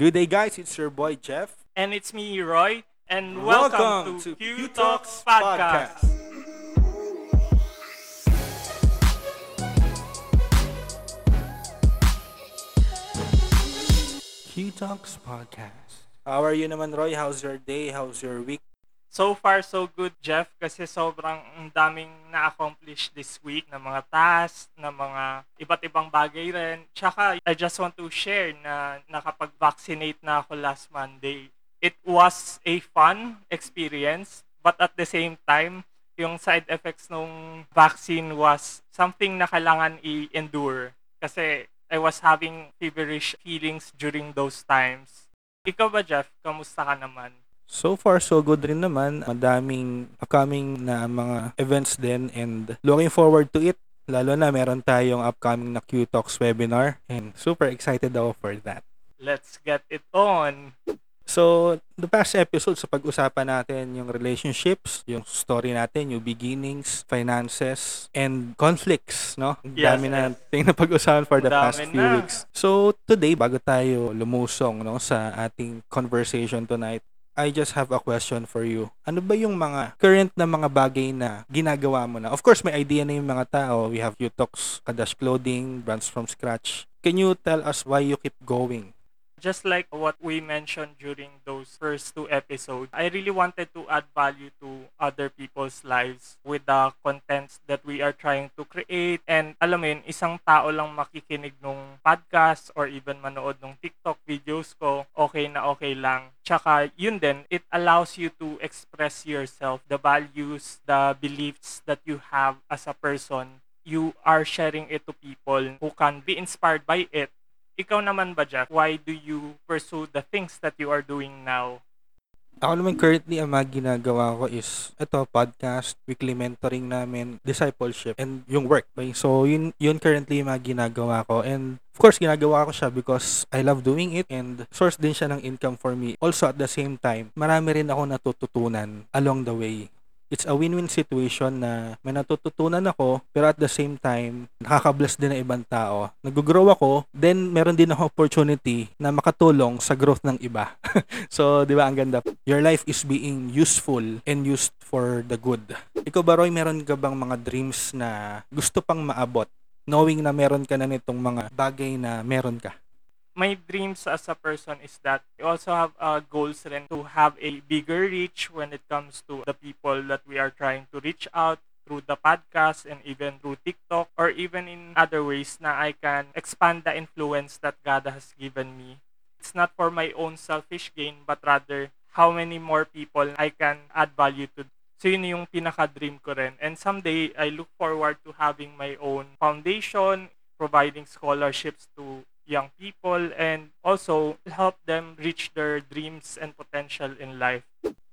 Good day, guys. It's your boy Jeff. And it's me, Roy. And welcome, to, Q Talks Podcast. Q Talks Podcast. How are you naman, Roy? How's your day? How's your week? So far, so good, Jeff, kasi sobrang ang daming na-accomplish this week na mga tasks, na mga iba't ibang bagay rin. Tsaka, I just want to share na nakapag-vaccinate na ako last Monday. It was a fun experience, but at the same time, yung side effects ng vaccine was something na kailangan i-endure. Kasi I was having feverish feelings during those times. Ikaw ba, Jeff? Kamusta ka naman? So far, so good rin naman. Madaming upcoming na mga events din and looking forward to it. Lalo na meron tayong upcoming na Q Talks webinar and super excited ako for that. Let's get it on! So, the past episode sa pag-usapan natin yung relationships, yung story natin, yung beginnings, finances, and conflicts, no? Ang Yes, dami na yes. ting na pag-usapan for the past few na. weeks. So, today, bago tayo lumusong no, sa ating conversation tonight, I just have a question for you. Ano ba yung mga current na mga bagay na ginagawa mo na? Of course, may idea na yung mga tao. We have Utox, Kadash Clothing, Brands from Scratch. Can you tell us why you keep going? Just like what we mentioned during those first two episodes, I really wanted to add value to other people's lives with the contents that we are trying to create. And alam mo yun, isang tao lang makikinig nung podcast or even manood nung TikTok videos ko, okay na okay lang. Tsaka yun din, it allows you to express yourself, the values, the beliefs that you have as a person. You are sharing it to people who can be inspired by it ikaw naman ba, Jack? Why do you pursue the things that you are doing now? Ako naman currently ang mga ginagawa ko is ito podcast, weekly mentoring namin, discipleship and yung work. So yun yun currently yung mga ginagawa ko and of course ginagawa ko siya because I love doing it and source din siya ng income for me. Also at the same time, marami rin ako natututunan along the way. It's a win-win situation na may natututunan ako pero at the same time nakaka-bless din ng ibang tao. Nag-grow ako, then meron din ako opportunity na makatulong sa growth ng iba. So, di ba, ang ganda. Your life is being useful and used for the good. Ikaw ba, Roy, meron ka bang mga dreams na gusto pang maabot? Knowing na meron ka na nitong mga bagay na meron ka. My dreams as a person is that I also have uh, goals rin to have a bigger reach when it comes to the people that we are trying to reach out through the podcast and even through TikTok or even in other ways na I can expand the influence that God has given me. It's not for my own selfish gain but rather how many more people I can add value to. So yun yung pinaka-dream ko rin. And someday, I look forward to having my own foundation, providing scholarships to young people, and also help them reach their dreams and potential in life.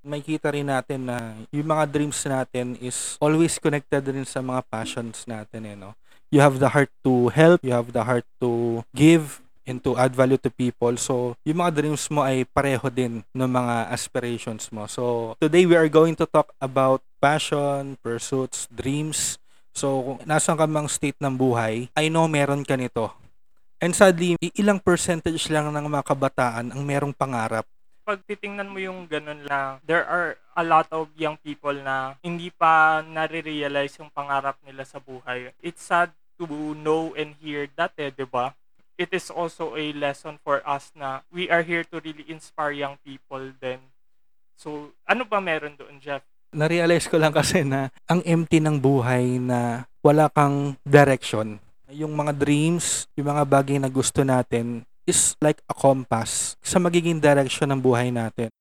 Makikita rin natin na yung mga dreams natin is always connected rin sa mga passions natin. Eh, no? You have the heart to help, you have the heart to give, and to add value to people. So, yung mga dreams mo ay pareho din ng mga aspirations mo. So, today we are going to talk about passion, pursuits, dreams. So, kung nasan ka mang state ng buhay, I know meron ka nito. And sadly, ilang percentage lang ng mga kabataan ang merong pangarap. Pag titingnan mo yung ganun lang, there are a lot of young people na hindi pa nare-realize yung pangarap nila sa buhay. It's sad to know and hear that eh, di ba? It is also a lesson for us na we are here to really inspire young people then. So, ano ba meron doon, Jeff? na-realize ko lang kasi na ang empty ng buhay na wala kang direction. Yung mga dreams, yung mga bagay na gusto natin is like a compass sa magiging direction ng buhay natin.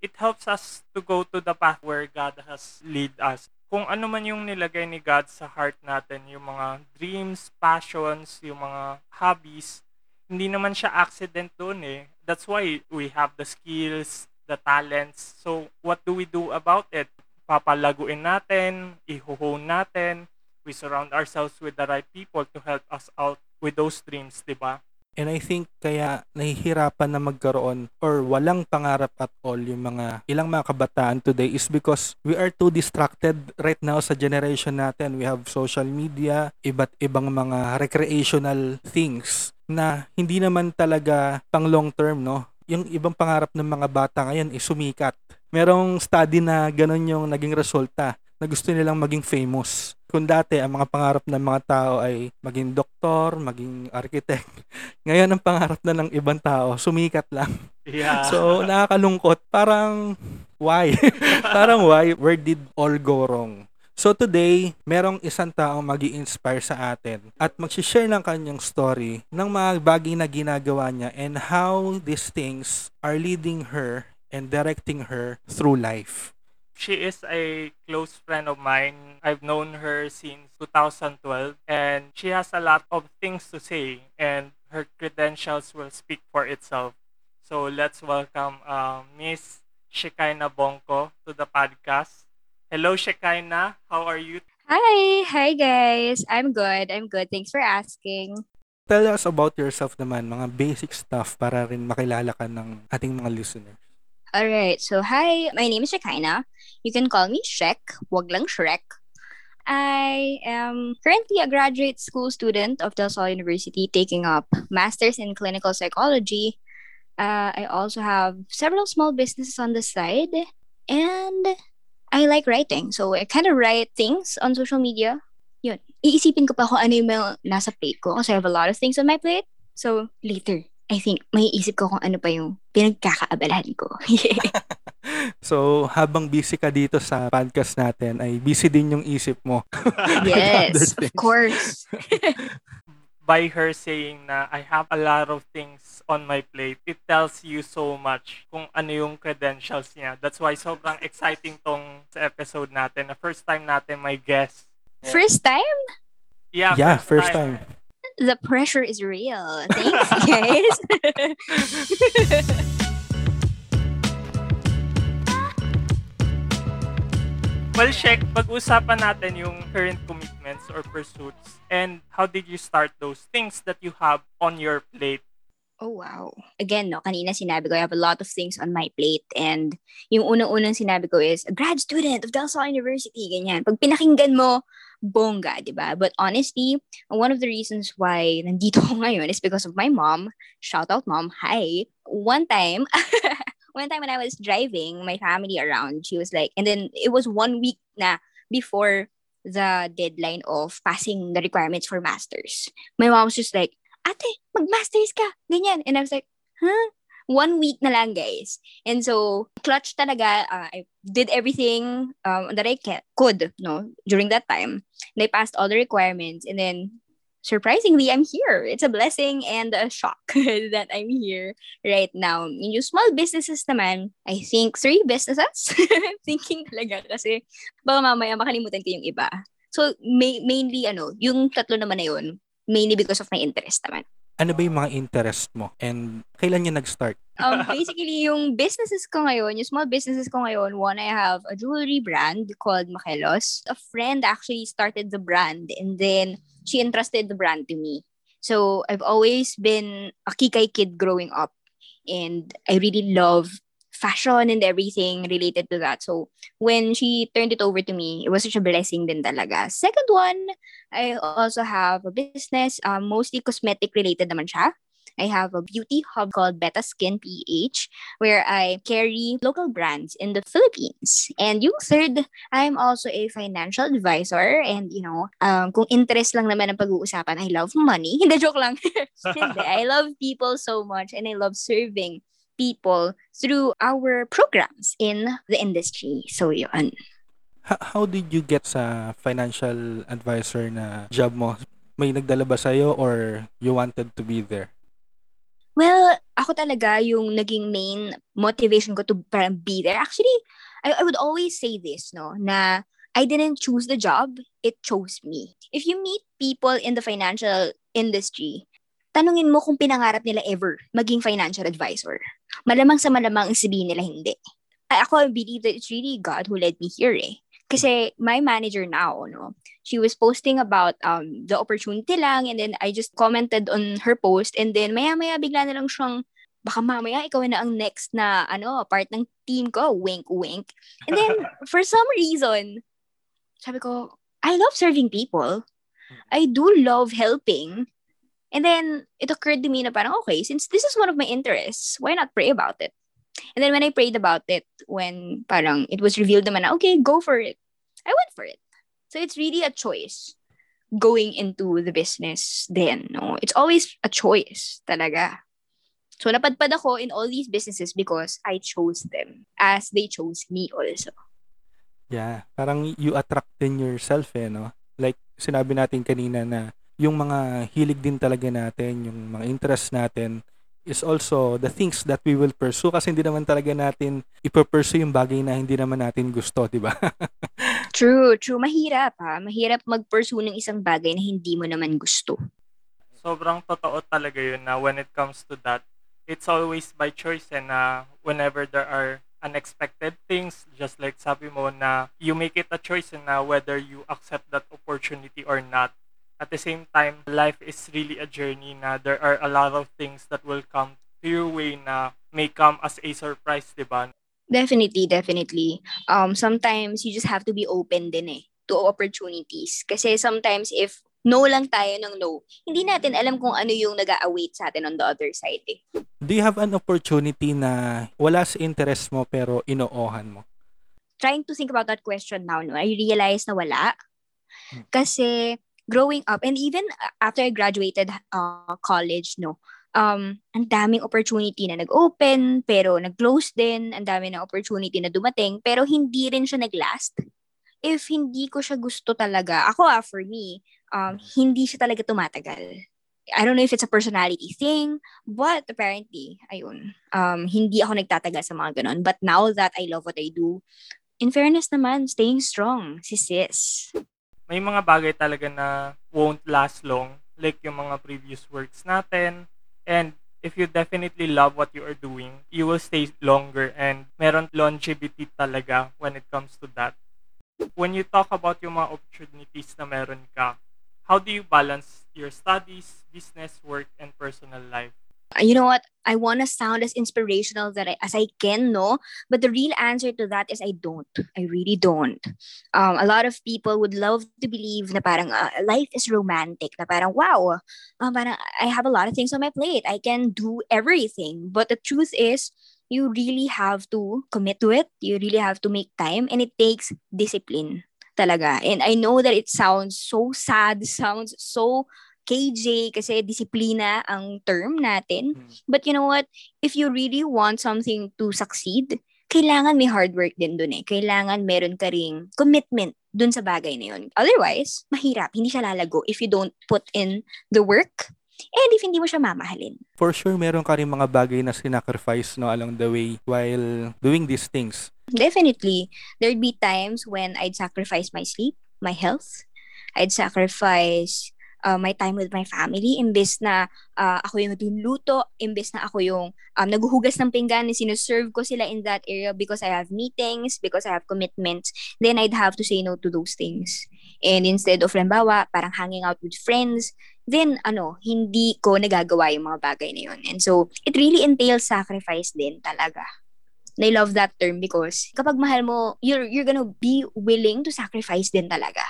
it helps us to go to the path where God has lead us. Kung ano man yung nilagay ni God sa heart natin, yung mga dreams, passions, yung mga hobbies, hindi naman siya accident doon eh. That's why we have the skills, the talents. So, what do we do about it? Papalaguin natin, ihuhone natin, we surround ourselves with the right people to help us out with those dreams, di ba? And I think kaya nahihirapan na magkaroon or walang pangarap at all yung mga ilang mga kabataan today is because we are too distracted right now sa generation natin. We have social media, iba't ibang mga recreational things na hindi naman talaga pang long term, no? yung ibang pangarap ng mga bata ngayon is sumikat. Merong study na ganun yung naging resulta na gusto nilang maging famous. Kung dati ang mga pangarap ng mga tao ay maging doktor, maging architect, ngayon ang pangarap na ng ibang tao, sumikat lang. Yeah. So, nakakalungkot. Parang, why? Parang why? Where did all go wrong? So today, merong isang taong mag inspire sa atin at mag-share ng kanyang story ng mga bagay na ginagawa niya and how these things are leading her and directing her through life. She is a close friend of mine. I've known her since 2012 and she has a lot of things to say and her credentials will speak for itself. So let's welcome uh, Miss Shekinah Bonko to the podcast. Hello, Shekinah. How are you? Hi! Hi, guys! I'm good. I'm good. Thanks for asking. Tell us about yourself naman, mga basic stuff para rin makilala ka ng ating mga listeners. Alright, so hi, my name is Shekinah. You can call me Shek, wag lang Shrek. I am currently a graduate school student of Del Sol University taking up Masters in Clinical Psychology. Uh, I also have several small businesses on the side and I like writing. So, I kind of write things on social media. Yun. Iisipin ko pa kung ano yung nasa plate ko I have a lot of things on my plate. So, later, I think, may isip ko kung ano pa yung pinagkakaabalahan ko. so, habang busy ka dito sa podcast natin, ay busy din yung isip mo. yes, of course. by her saying na I have a lot of things on my plate, it tells you so much kung ano yung credentials niya. That's why sobrang exciting tong sa episode natin. Na first time natin may guest. First time? Yeah, yeah, first, first time. time. The pressure is real. Thanks, guys. Well, Shek, pag-usapan natin yung current commitments or pursuits and how did you start those things that you have on your plate? Oh, wow. Again, no, kanina sinabi ko, I have a lot of things on my plate and yung unang-unang sinabi ko is, a grad student of Del Sol University, ganyan. Pag pinakinggan mo, bongga, di ba? But honestly, one of the reasons why nandito ko ngayon is because of my mom. Shout out, mom. Hi. One time, one time when I was driving my family around, she was like, and then it was one week na before the deadline of passing the requirements for masters. My mom was just like, ate, mag-masters ka, ganyan. And I was like, huh? One week na lang, guys. And so, clutch talaga. Uh, I did everything um, that I could, no, during that time. And I passed all the requirements. And then, surprisingly, I'm here. It's a blessing and a shock that I'm here right now. Yung small businesses naman, I think three businesses. Thinking talaga kasi baka mamaya makalimutan ko yung iba. So, may, mainly, ano, yung tatlo naman na yun, mainly because of my interest naman. Ano ba yung mga interest mo? And kailan yung nag-start? um, basically, yung businesses ko ngayon, yung small businesses ko ngayon, one, I have a jewelry brand called Makelos. A friend actually started the brand and then she entrusted the brand to me. So I've always been a kikay kid growing up and I really love fashion and everything related to that. So when she turned it over to me, it was such a blessing din talaga. Second one, I also have a business, um, mostly cosmetic related naman siya. I have a beauty hub called Beta Skin PH where I carry local brands in the Philippines. And yung third, I'm also a financial advisor and you know, um, kung interest lang naman ang pag-uusapan, I love money. Hindi, joke lang. Hindi, I love people so much and I love serving people through our programs in the industry. So yun. How did you get sa financial advisor na job mo? May nagdala ba sa'yo or you wanted to be there? Well, ako talaga yung naging main motivation ko to be there. Actually, I, I would always say this, no, na I didn't choose the job, it chose me. If you meet people in the financial industry, tanungin mo kung pinangarap nila ever maging financial advisor. Malamang sa malamang sabihin nila hindi. I, ako, I believe that it's really God who led me here eh. Kasi my manager now, no, she was posting about um the opportunity lang and then I just commented on her post and then maya-maya bigla na lang siyang baka mamaya ikaw na ang next na ano part ng team ko wink wink and then for some reason sabi ko I love serving people I do love helping And then, it occurred to me na parang, okay, since this is one of my interests, why not pray about it? And then when I prayed about it, when parang it was revealed naman na, okay, go for it. I went for it. So it's really a choice going into the business then, no? It's always a choice talaga. So napadpad ako in all these businesses because I chose them as they chose me also. Yeah, parang you attract din yourself eh, no? Like sinabi natin kanina na yung mga hilig din talaga natin, yung mga interest natin is also the things that we will pursue kasi hindi naman talaga natin ipupursue yung bagay na hindi naman natin gusto, di ba? True, true. Mahirap ha. Mahirap mag-pursue ng isang bagay na hindi mo naman gusto. Sobrang totoo talaga yun na when it comes to that, it's always by choice and na whenever there are unexpected things, just like sabi mo na you make it a choice na whether you accept that opportunity or not. At the same time, life is really a journey na there are a lot of things that will come to your way na may come as a surprise, di ba? Definitely, definitely. Um, sometimes you just have to be open din eh to opportunities. Kasi sometimes if no lang tayo ng no, hindi natin alam kung ano yung nag await sa atin on the other side eh. Do you have an opportunity na wala sa interest mo pero inoohan mo? Trying to think about that question now, no, I realize na wala. Hmm. Kasi growing up, and even after I graduated uh, college, no, um, ang daming opportunity na nag-open, pero nag-close din, ang dami na opportunity na dumating, pero hindi rin siya nag-last. If hindi ko siya gusto talaga, ako ah, for me, um, hindi siya talaga tumatagal. I don't know if it's a personality thing, but apparently, ayun, um, hindi ako nagtatagal sa mga ganon. But now that I love what I do, in fairness naman, staying strong, si sis. May mga bagay talaga na won't last long, like yung mga previous works natin. And if you definitely love what you are doing, you will stay longer and meron longevity talaga when it comes to that. When you talk about yung mga opportunities na meron ka, how do you balance your studies, business, work, and personal life? You know what? I want to sound as inspirational that I, as i can no? But the real answer to that is i don't. I really don't. Um, a lot of people would love to believe na parang uh, life is romantic na parang wow uh, parang i have a lot of things on my plate. I can do everything. But the truth is you really have to commit to it. You really have to make time and it takes discipline talaga. And i know that it sounds so sad sounds so KJ kasi disiplina ang term natin. Hmm. But you know what? If you really want something to succeed, kailangan may hard work din dun eh. Kailangan meron ka ring commitment dun sa bagay na yun. Otherwise, mahirap. Hindi siya lalago if you don't put in the work and if hindi mo siya mamahalin. For sure, meron ka rin mga bagay na sinacrifice no, along the way while doing these things. Definitely. There'd be times when I'd sacrifice my sleep, my health. I'd sacrifice uh, my time with my family imbes na uh, ako yung nagluluto imbes na ako yung um, naghuhugas ng pinggan sinuserve ko sila in that area because I have meetings because I have commitments then I'd have to say no to those things. And instead of limbawa parang hanging out with friends then ano hindi ko nagagawa yung mga bagay na yun. And so it really entails sacrifice din talaga. I love that term because kapag mahal mo, you're, you're gonna be willing to sacrifice din talaga.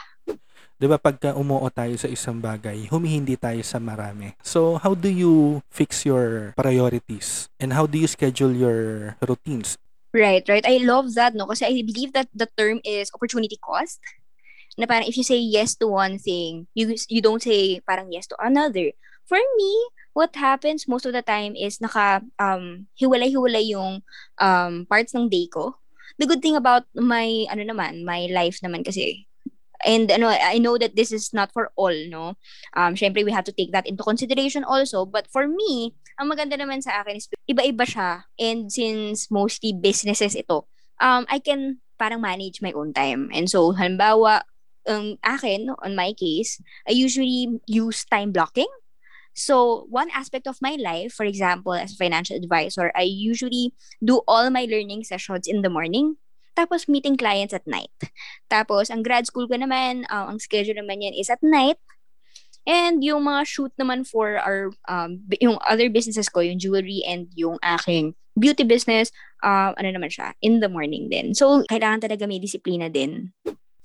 'Di ba pagka umuo tayo sa isang bagay, humihindi tayo sa marami. So, how do you fix your priorities and how do you schedule your routines? Right, right. I love that, no? Kasi I believe that the term is opportunity cost. Na parang if you say yes to one thing, you you don't say parang yes to another. For me, what happens most of the time is naka um hiwalay-hiwalay yung um parts ng day ko. The good thing about my ano naman, my life naman kasi and ano I know that this is not for all no? Um syempre we have to take that into consideration also. But for me ang maganda naman sa akin is iba-iba siya. And since mostly businesses ito um I can parang manage my own time. And so halimbawa um, akin on my case I usually use time blocking. So one aspect of my life for example as a financial advisor I usually do all my learning sessions in the morning tapos meeting clients at night. Tapos ang grad school ko naman, uh, ang schedule naman yan is at night. And yung mga shoot naman for our, um, yung other businesses ko, yung jewelry and yung aking beauty business, uh, ano naman siya, in the morning din. So, kailangan talaga may disiplina din.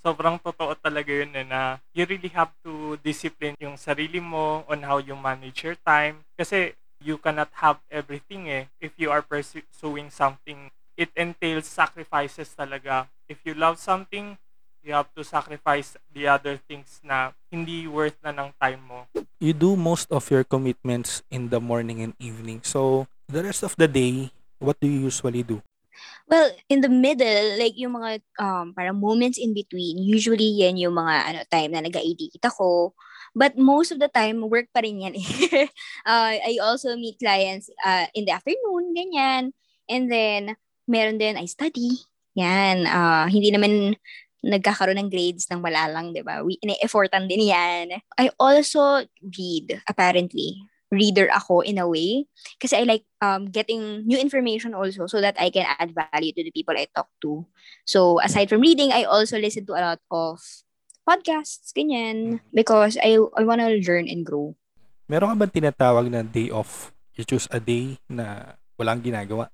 sobrang totoo talaga yun eh, na you really have to discipline yung sarili mo on how you manage your time. Kasi you cannot have everything eh. If you are pursuing something, it entails sacrifices talaga. If you love something, you have to sacrifice the other things na hindi worth na ng time mo. You do most of your commitments in the morning and evening. So, the rest of the day, what do you usually do? Well, in the middle, like yung mga um, parang moments in between, usually yan yung mga ano, time na nag-edit ako. But most of the time, work pa rin yan. eh. uh, I also meet clients uh, in the afternoon, ganyan. And then, meron din, I study. Yan. Uh, hindi naman nagkakaroon ng grades ng malalang, di ba? We, ine-effortan din yan. I also read, apparently reader ako in a way kasi I like um, getting new information also so that I can add value to the people I talk to. So aside from reading, I also listen to a lot of podcasts, ganyan, because I, I wanna learn and grow. Meron ka bang tinatawag na day off? You choose a day na walang ginagawa?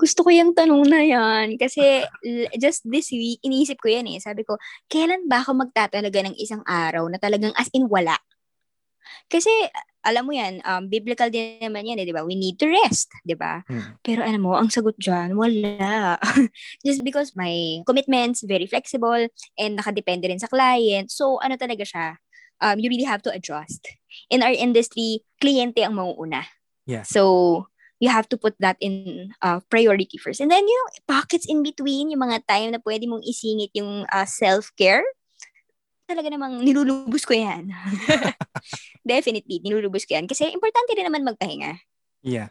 Gusto ko yung tanong na yan. Kasi just this week, iniisip ko yan eh. Sabi ko, kailan ba ako magtatalaga ng isang araw na talagang as in wala? Kasi alam mo yan, um, biblical din naman yan, eh, di ba? We need to rest, di ba? Hmm. Pero alam mo, ang sagot dyan, wala. Just because my commitments, very flexible, and nakadepende rin sa client. So, ano talaga siya? Um, you really have to adjust. In our industry, kliyente ang mauuna. Yeah. So, you have to put that in uh, priority first. And then, you know, pockets in between, yung mga time na pwede mong isingit yung uh, self-care, talaga namang nilulubos ko yan. Definitely, nilulubos ko yan. Kasi importante rin naman magpahinga. Yeah.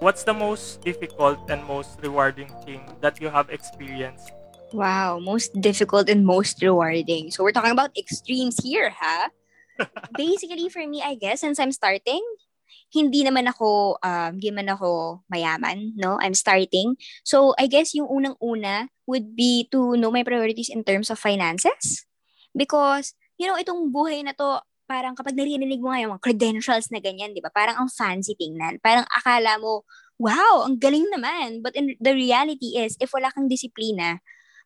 What's the most difficult and most rewarding thing that you have experienced? Wow, most difficult and most rewarding. So we're talking about extremes here, ha? Basically, for me, I guess, since I'm starting, hindi naman ako, um, hindi man ako mayaman, no? I'm starting. So, I guess yung unang-una would be to know my priorities in terms of finances. Because, you know, itong buhay na to, parang kapag narinig mo nga yung mga credentials na ganyan, di ba? Parang ang fancy tingnan. Parang akala mo, wow, ang galing naman. But in the reality is, if wala kang disiplina,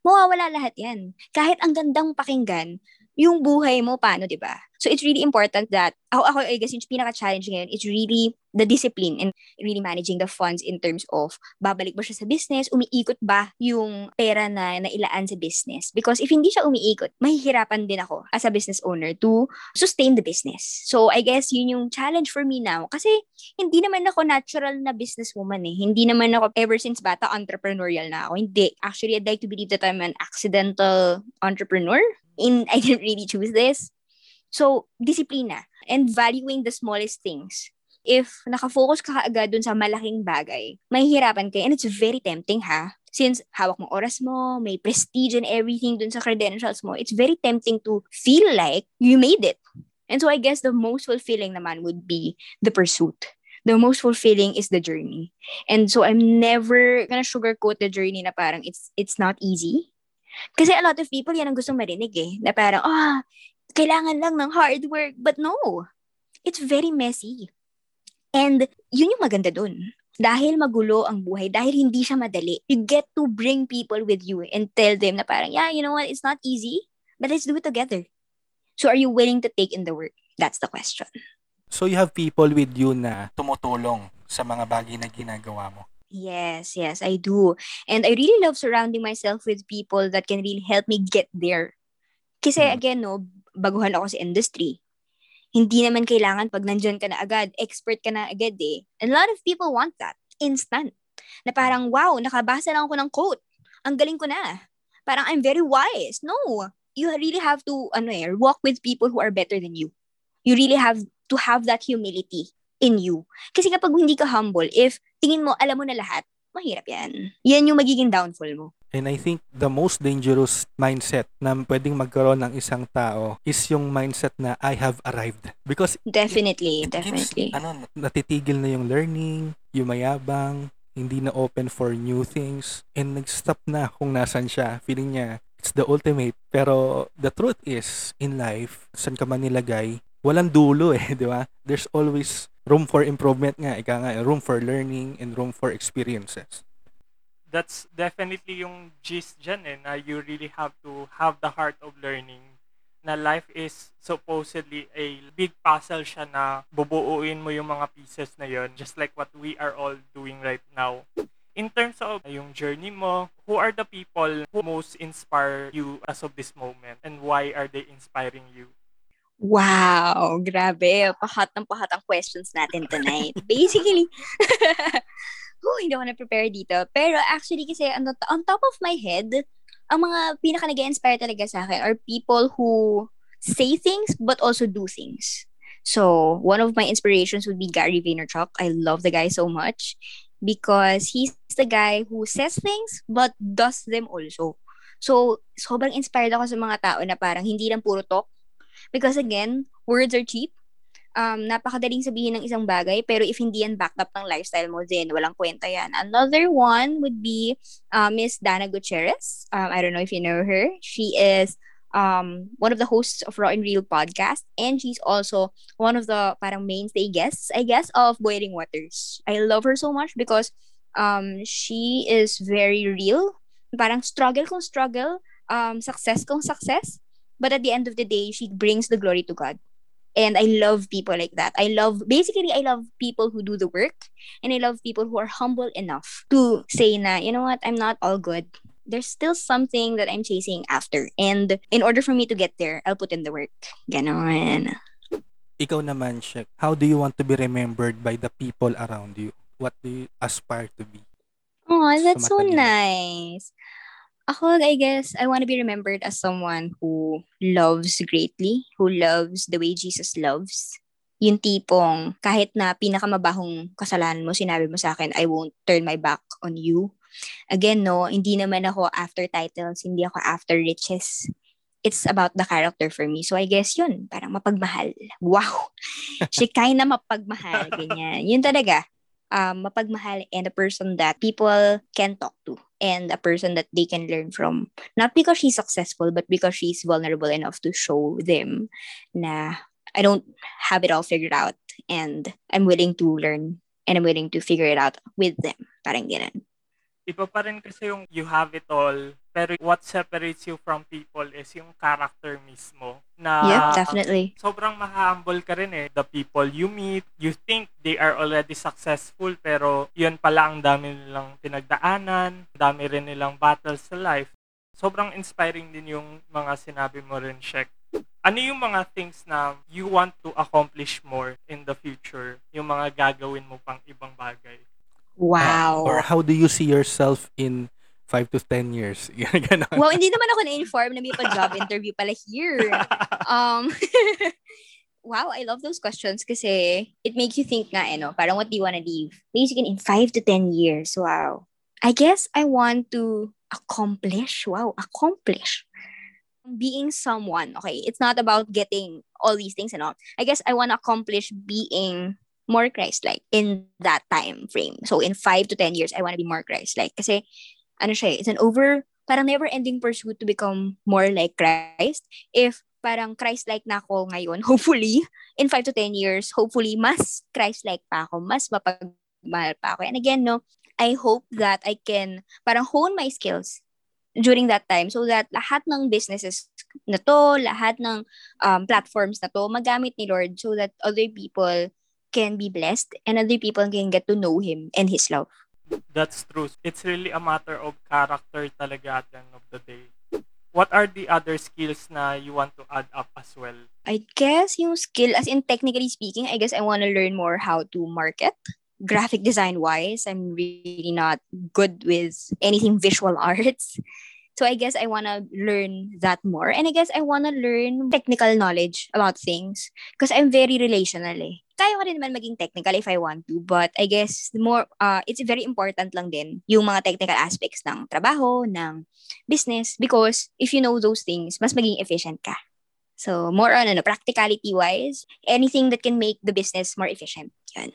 mawawala lahat yan. Kahit ang gandang pakinggan, yung buhay mo, paano, di ba? So, it's really important that, ako, ako I guess, yung pinaka-challenge ngayon, it's really the discipline and really managing the funds in terms of, babalik ba siya sa business, umiikot ba yung pera na nailaan sa business? Because if hindi siya umiikot, mahihirapan din ako as a business owner to sustain the business. So, I guess, yun yung challenge for me now. Kasi, hindi naman ako natural na businesswoman eh. Hindi naman ako, ever since bata, entrepreneurial na ako. Hindi. Actually, I'd like to believe that I'm an accidental entrepreneur in I didn't really choose this. So, disiplina and valuing the smallest things. If nakafocus ka agad dun sa malaking bagay, mahihirapan ka. And it's very tempting ha. Since hawak mo oras mo, may prestige and everything dun sa credentials mo, it's very tempting to feel like you made it. And so I guess the most fulfilling naman would be the pursuit. The most fulfilling is the journey. And so I'm never gonna sugarcoat the journey na parang it's it's not easy kasi a lot of people, yan ang gustong marinig eh. Na parang, ah, oh, kailangan lang ng hard work. But no, it's very messy. And yun yung maganda dun. Dahil magulo ang buhay, dahil hindi siya madali, you get to bring people with you and tell them na parang, yeah, you know what, it's not easy, but let's do it together. So are you willing to take in the work? That's the question. So you have people with you na tumutulong sa mga bagay na ginagawa mo. Yes, yes, I do. And I really love surrounding myself with people that can really help me get there. Kasi Mm. again, no, baguhan ako sa industry. Hindi naman kailangan pag nandyan ka na agad, expert ka na agad eh. A lot of people want that. Instant. Na parang, wow, nakabasa lang ako ng quote. Ang galing ko na. Parang, I'm very wise. No. You really have to, ano eh, walk with people who are better than you. You really have to have that humility in you. Kasi kapag hindi ka humble, if tingin mo, alam mo na lahat, mahirap yan. Yan yung magiging downfall mo. And I think the most dangerous mindset na pwedeng magkaroon ng isang tao is yung mindset na I have arrived. Because Definitely, it definitely. gives, ano, natitigil na yung learning, yung mayabang, hindi na open for new things, and nag-stop na kung nasan siya. Feeling niya, it's the ultimate. Pero the truth is, in life, saan ka man nilagay, walang dulo eh, di ba? There's always room for improvement nga, ika nga, room for learning and room for experiences. That's definitely yung gist dyan eh, na you really have to have the heart of learning na life is supposedly a big puzzle siya na bubuuin mo yung mga pieces na yon just like what we are all doing right now. In terms of yung journey mo, who are the people who most inspire you as of this moment and why are they inspiring you? Wow, grabe. Pahat ng pahat ang questions natin tonight. Basically, oh, hindi ako na-prepare dito. Pero actually kasi on, the, on top of my head, ang mga pinaka nag inspire talaga sa akin are people who say things but also do things. So, one of my inspirations would be Gary Vaynerchuk. I love the guy so much because he's the guy who says things but does them also. So, sobrang inspired ako sa mga tao na parang hindi lang puro talk. Because again, words are cheap. Um, napakadaling sabihin ng isang bagay, pero if hindi yan backed up ng lifestyle mo, then walang kwenta yan. Another one would be uh, Miss Dana Gutierrez. Um, I don't know if you know her. She is um, one of the hosts of Raw and Real podcast, and she's also one of the parang mainstay guests, I guess, of Boiling Waters. I love her so much because um, she is very real. Parang struggle kung struggle, um, success kung success, but at the end of the day, she brings the glory to God. And I love people like that. I love, basically, I love people who do the work. And I love people who are humble enough to say na, you know what, I'm not all good. There's still something that I'm chasing after. And in order for me to get there, I'll put in the work. Ganon. Ikaw naman, Shek, how do you want to be remembered by the people around you? What do you aspire to be? Oh, that's so nila. nice. Ako, I guess, I want to be remembered as someone who loves greatly, who loves the way Jesus loves. Yung tipong, kahit na pinakamabahong kasalanan mo, sinabi mo sa akin, I won't turn my back on you. Again, no, hindi naman ako after titles, hindi ako after riches. It's about the character for me. So I guess yun, parang mapagmahal. Wow! Siya na mapagmahal, ganyan. Yun talaga um, mapagmahal and a person that people can talk to and a person that they can learn from. Not because she's successful, but because she's vulnerable enough to show them na I don't have it all figured out and I'm willing to learn and I'm willing to figure it out with them. Parang ganun. Iba pa rin kasi yung you have it all, pero what separates you from people is yung character mismo. Na Yep, definitely. sobrang ma-humble ka rin eh. The people you meet, you think they are already successful, pero yun pala ang dami nilang pinagdaanan, dami rin nilang battles sa life. Sobrang inspiring din yung mga sinabi mo rin, Shek. Ano yung mga things na you want to accomplish more in the future? Yung mga gagawin mo pang ibang bagay? Wow. Or how do you see yourself in 5 to 10 years? Wow, hindi naman ako na-inform na may pa-job interview pala here. Um, wow, I love those questions kasi it makes you think nga, eh, no? Parang what do you want to leave? Basically, in 5 to 10 years. Wow. I guess I want to accomplish. Wow, accomplish. Being someone. Okay, it's not about getting all these things and all. I guess I want to accomplish being more Christ-like in that time frame. So in 5 to 10 years, I want to be more Christ-like. Kasi, ano siya, eh, it's an over, parang never-ending pursuit to become more like Christ. If parang Christ-like na ako ngayon, hopefully, in 5 to 10 years, hopefully, mas Christ-like pa ako, mas mapagmahal pa ako. And again, no, I hope that I can parang hone my skills during that time so that lahat ng businesses na to, lahat ng um, platforms na to, magamit ni Lord so that other people can be blessed and other people can get to know Him and His love. That's true. It's really a matter of character talaga at the end of the day. What are the other skills na you want to add up as well? I guess yung skill, as in technically speaking, I guess I want to learn more how to market. Graphic design wise, I'm really not good with anything visual arts. So I guess I want to learn that more. And I guess I want to learn technical knowledge about things. Because I'm very relational eh. Kaya ko rin naman maging technical if I want to. But I guess more, uh, it's very important lang din yung mga technical aspects ng trabaho, ng business. Because if you know those things, mas maging efficient ka. So more on ano, practicality wise, anything that can make the business more efficient. Yan.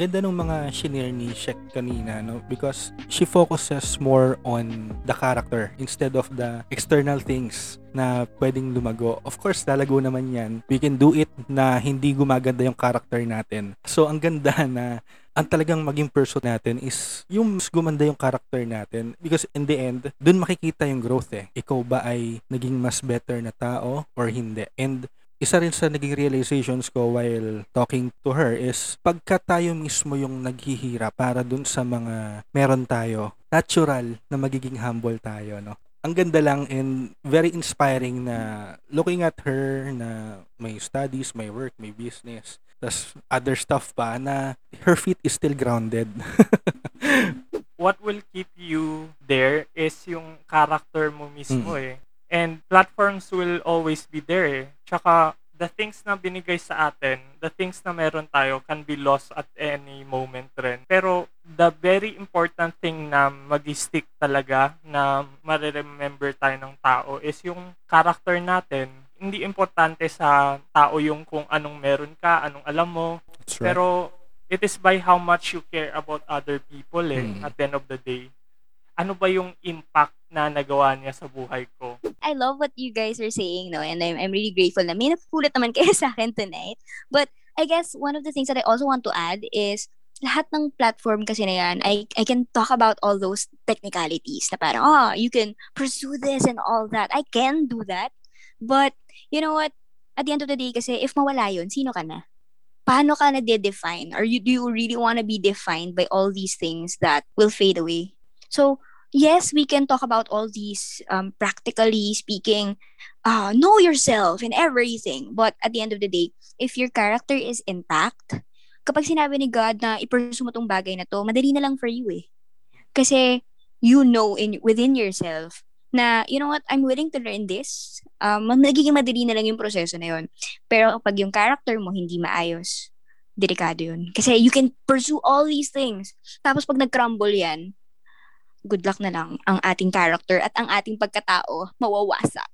Ganda ng mga shinare ni Shek kanina, no? Because she focuses more on the character instead of the external things na pwedeng lumago. Of course, lalago naman yan. We can do it na hindi gumaganda yung character natin. So, ang ganda na ang talagang maging person natin is yung mas gumanda yung character natin because in the end, dun makikita yung growth eh. Ikaw ba ay naging mas better na tao or hindi? And isa rin sa naging realizations ko while talking to her is pagka tayo mismo yung naghihirap para dun sa mga meron tayo, natural na magiging humble tayo, no? Ang ganda lang and very inspiring na looking at her na may studies, may work, may business, tas other stuff pa na her feet is still grounded. What will keep you there is yung character mo mismo Mm. eh. And platforms will always be there eh. Tsaka the things na binigay sa atin, the things na meron tayo can be lost at any moment rin. Pero the very important thing na mag-stick talaga na mareremember tayo ng tao is yung character natin. Hindi importante sa tao yung kung anong meron ka, anong alam mo, That's right. pero it is by how much you care about other people eh, Mm. at the end of the day. Ano ba yung impact na nagawa niya sa buhay ko? I love what you guys are saying, no? And I'm, I'm really grateful na may napulot naman kayo sa akin tonight. But I guess one of the things that I also want to add is lahat ng platform kasi na yan, I, I can talk about all those technicalities na parang, oh, you can pursue this and all that. I can do that. But, you know what? At the end of the day kasi, if mawala yun, sino ka na? Paano ka na define Or you, do you really want to be defined by all these things that will fade away? So, yes, we can talk about all these um, practically speaking, uh, know yourself and everything. But at the end of the day, if your character is intact, kapag sinabi ni God na i-pursue mo tong bagay na to, madali na lang for you eh. Kasi you know in within yourself na, you know what, I'm willing to learn this. Um, nagiging madali na lang yung proseso na yun. Pero kapag yung character mo hindi maayos, delikado yun. Kasi you can pursue all these things. Tapos pag nag-crumble yan, good luck na lang ang ating character at ang ating pagkatao mawawasak.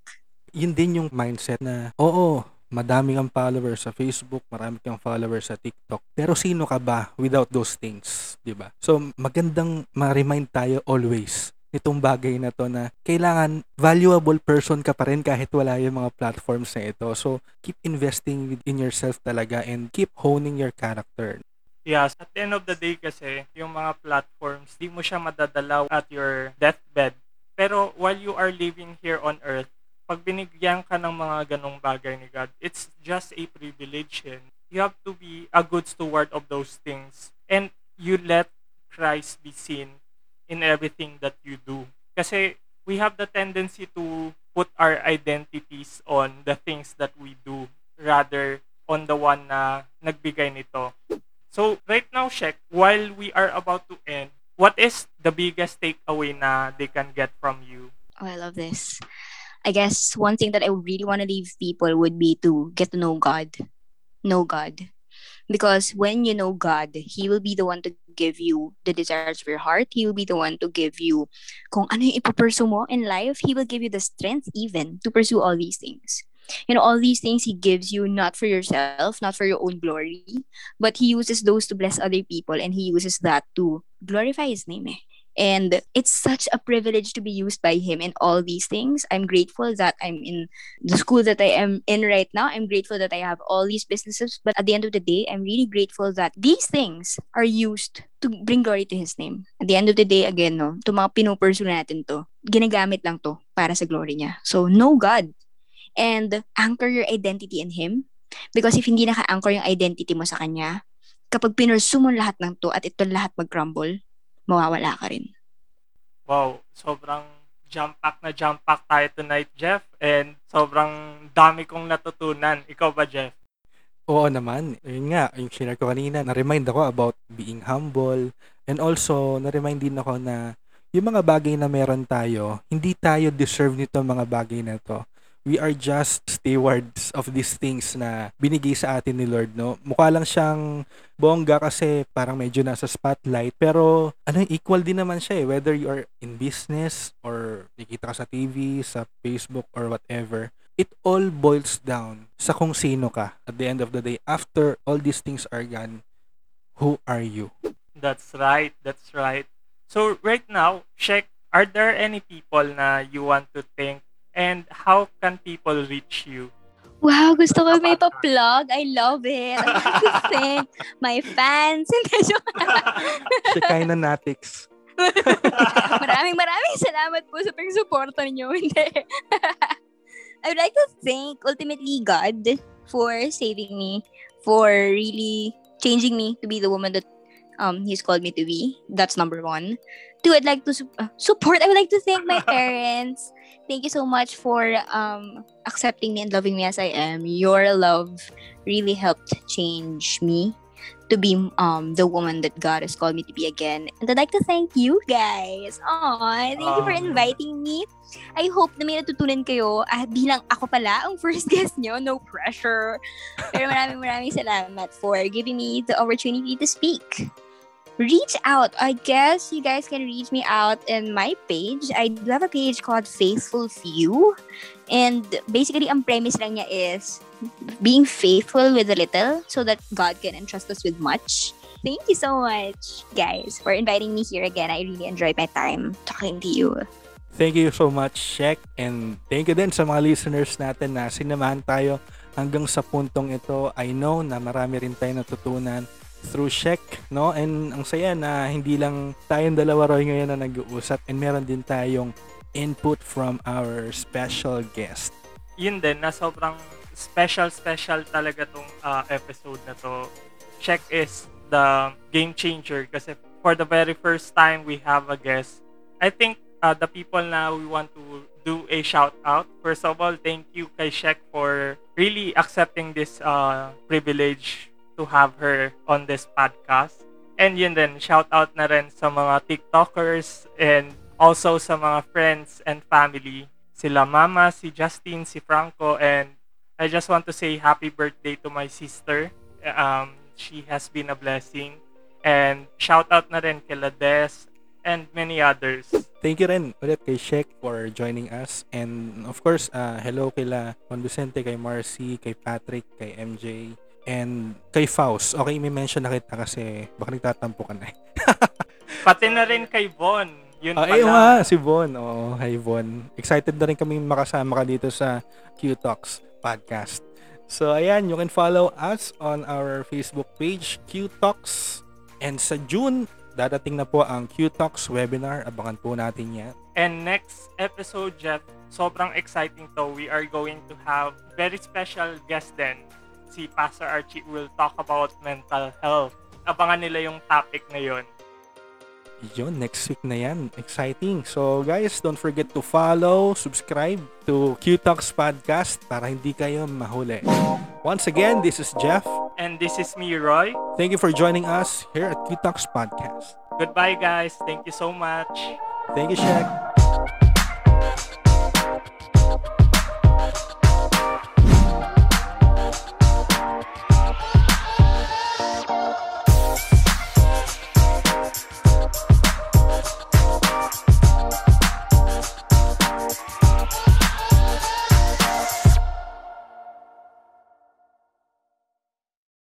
yun din yung mindset na, oo, madami kang followers sa Facebook, marami kang followers sa TikTok. Pero sino ka ba without those things, 'di ba? So magandang ma-remind tayo always nitong bagay na to na kailangan valuable person ka pa rin kahit wala yung mga platforms na ito. So keep investing in yourself talaga and keep honing your character. Yes, at the end of the day kasi, yung mga platforms, di mo siya madadalaw at your deathbed. Pero while you are living here on earth, pag binigyan ka ng mga ganong bagay ni God, it's just a privilege. And you have to be a good steward of those things. And you let Christ be seen in everything that you do. Kasi we have the tendency to put our identities on the things that we do rather on the one na nagbigay nito. So, right now, Shek, while we are about to end, what is the biggest takeaway na they can get from you? Oh, I love this. I guess one thing that I really want to leave people would be to get to know God. Know God. Because when you know God, He will be the one to give you the desires of your heart. He will be the one to give you kung ano yung ipupursue mo in life. He will give you the strength even to pursue all these things. You know, all these things He gives you not for yourself, not for your own glory, but He uses those to bless other people and He uses that to glorify His name. Eh. And it's such a privilege to be used by him in all these things. I'm grateful that I'm in the school that I am in right now. I'm grateful that I have all these businesses. But at the end of the day, I'm really grateful that these things are used to bring glory to his name. At the end of the day, again, no, to mga pinupursue natin to, ginagamit lang to para sa glory niya. So, know God. And anchor your identity in Him. Because if hindi naka-anchor yung identity mo sa Kanya, kapag pinursue mo lahat ng to at ito lahat mag-crumble, mawawala ka rin. Wow, sobrang jump pack na jump pack tayo tonight, Jeff. And sobrang dami kong natutunan. Ikaw ba, Jeff? Oo naman. Yun nga, yung share ko kanina, na-remind ako about being humble. And also, na-remind din ako na yung mga bagay na meron tayo, hindi tayo deserve nito mga bagay na to. We are just stewards of these things na binigay sa atin ni Lord, no? Mukha lang siyang bongga kasi parang medyo nasa spotlight. Pero, ano, equal din naman siya eh. Whether you are in business or nakita ka sa TV, sa Facebook, or whatever it all boils down sa kung sino ka at the end of the day after all these things are gone who are you? That's right. That's right. So right now, Shek, are there any people na you want to thank and how can people reach you? Wow, gusto ko may pa-plug. I love it. I want to thank my fans. Shekinah Natix. maraming maraming salamat po sa pag-suporta niyo. Hindi. I would like to thank ultimately God for saving me, for really changing me to be the woman that um He's called me to be. That's number one. Two, I'd like to su- uh, support. I would like to thank my parents. Thank you so much for um accepting me and loving me as I am. Your love really helped change me to be um the woman that God has called me to be again. And I'd like to thank you guys. Aw, thank you for Um, inviting me. I hope na may natutunan kayo. Ah, bilang ako pala ang first guest nyo, no pressure. Pero maraming maraming salamat for giving me the opportunity to speak. Reach out. I guess you guys can reach me out in my page. I do have a page called Faithful Few. And basically, ang premise lang niya is being faithful with a little so that God can entrust us with much. Thank you so much, guys, for inviting me here again. I really enjoyed my time talking to you. Thank you so much, Shek. And thank you din sa mga listeners natin na sinamahan tayo hanggang sa puntong ito. I know na marami rin tayo natutunan through Shek, no? And ang saya na hindi lang tayong dalawa Roy ngayon na nag-uusap and meron din tayong input from our special guest. Yun din, na sobrang special, special talaga tong uh, episode na to. Shek is the game changer kasi for the very first time we have a guest. I think uh, the people na we want to do a shout out. First of all, thank you kay Shek for really accepting this uh, privilege to have her on this podcast. And yun din, shout out na rin sa mga TikTokers and also sa mga friends and family. Sila Mama, si Justin, si Franco, and I just want to say happy birthday to my sister. Um, she has been a blessing. And shout out na rin kila Des and many others. Thank you rin ulit kay Shek for joining us. And of course, uh, hello kila Juan Vicente, kay Marcy, kay Patrick, kay MJ, and kay Faust. Okay, may mention na kita kasi baka nagtatampo ka na eh. Pati na rin kay Von. Yun Ah, pala. eh, nga, si Von. Oo, hi Von. Excited na rin kami makasama ka dito sa Q Talks podcast. So, ayan, you can follow us on our Facebook page, Q Talks. And sa June, dadating na po ang Q Talks webinar. Abangan po natin yan. And next episode, Jeff, sobrang exciting to. We are going to have very special guest then. Si Pastor Archie will talk about mental health. Abangan nila yung topic na yun. Yun, next week na yan. Exciting. So guys, don't forget to follow, subscribe to Q Talks Podcast para hindi kayo mahuli. Once again, this is Jeff. And this is me, Roy. Thank you for joining us here at Q Talks Podcast. Goodbye, guys. Thank you so much. Thank you, Shaq.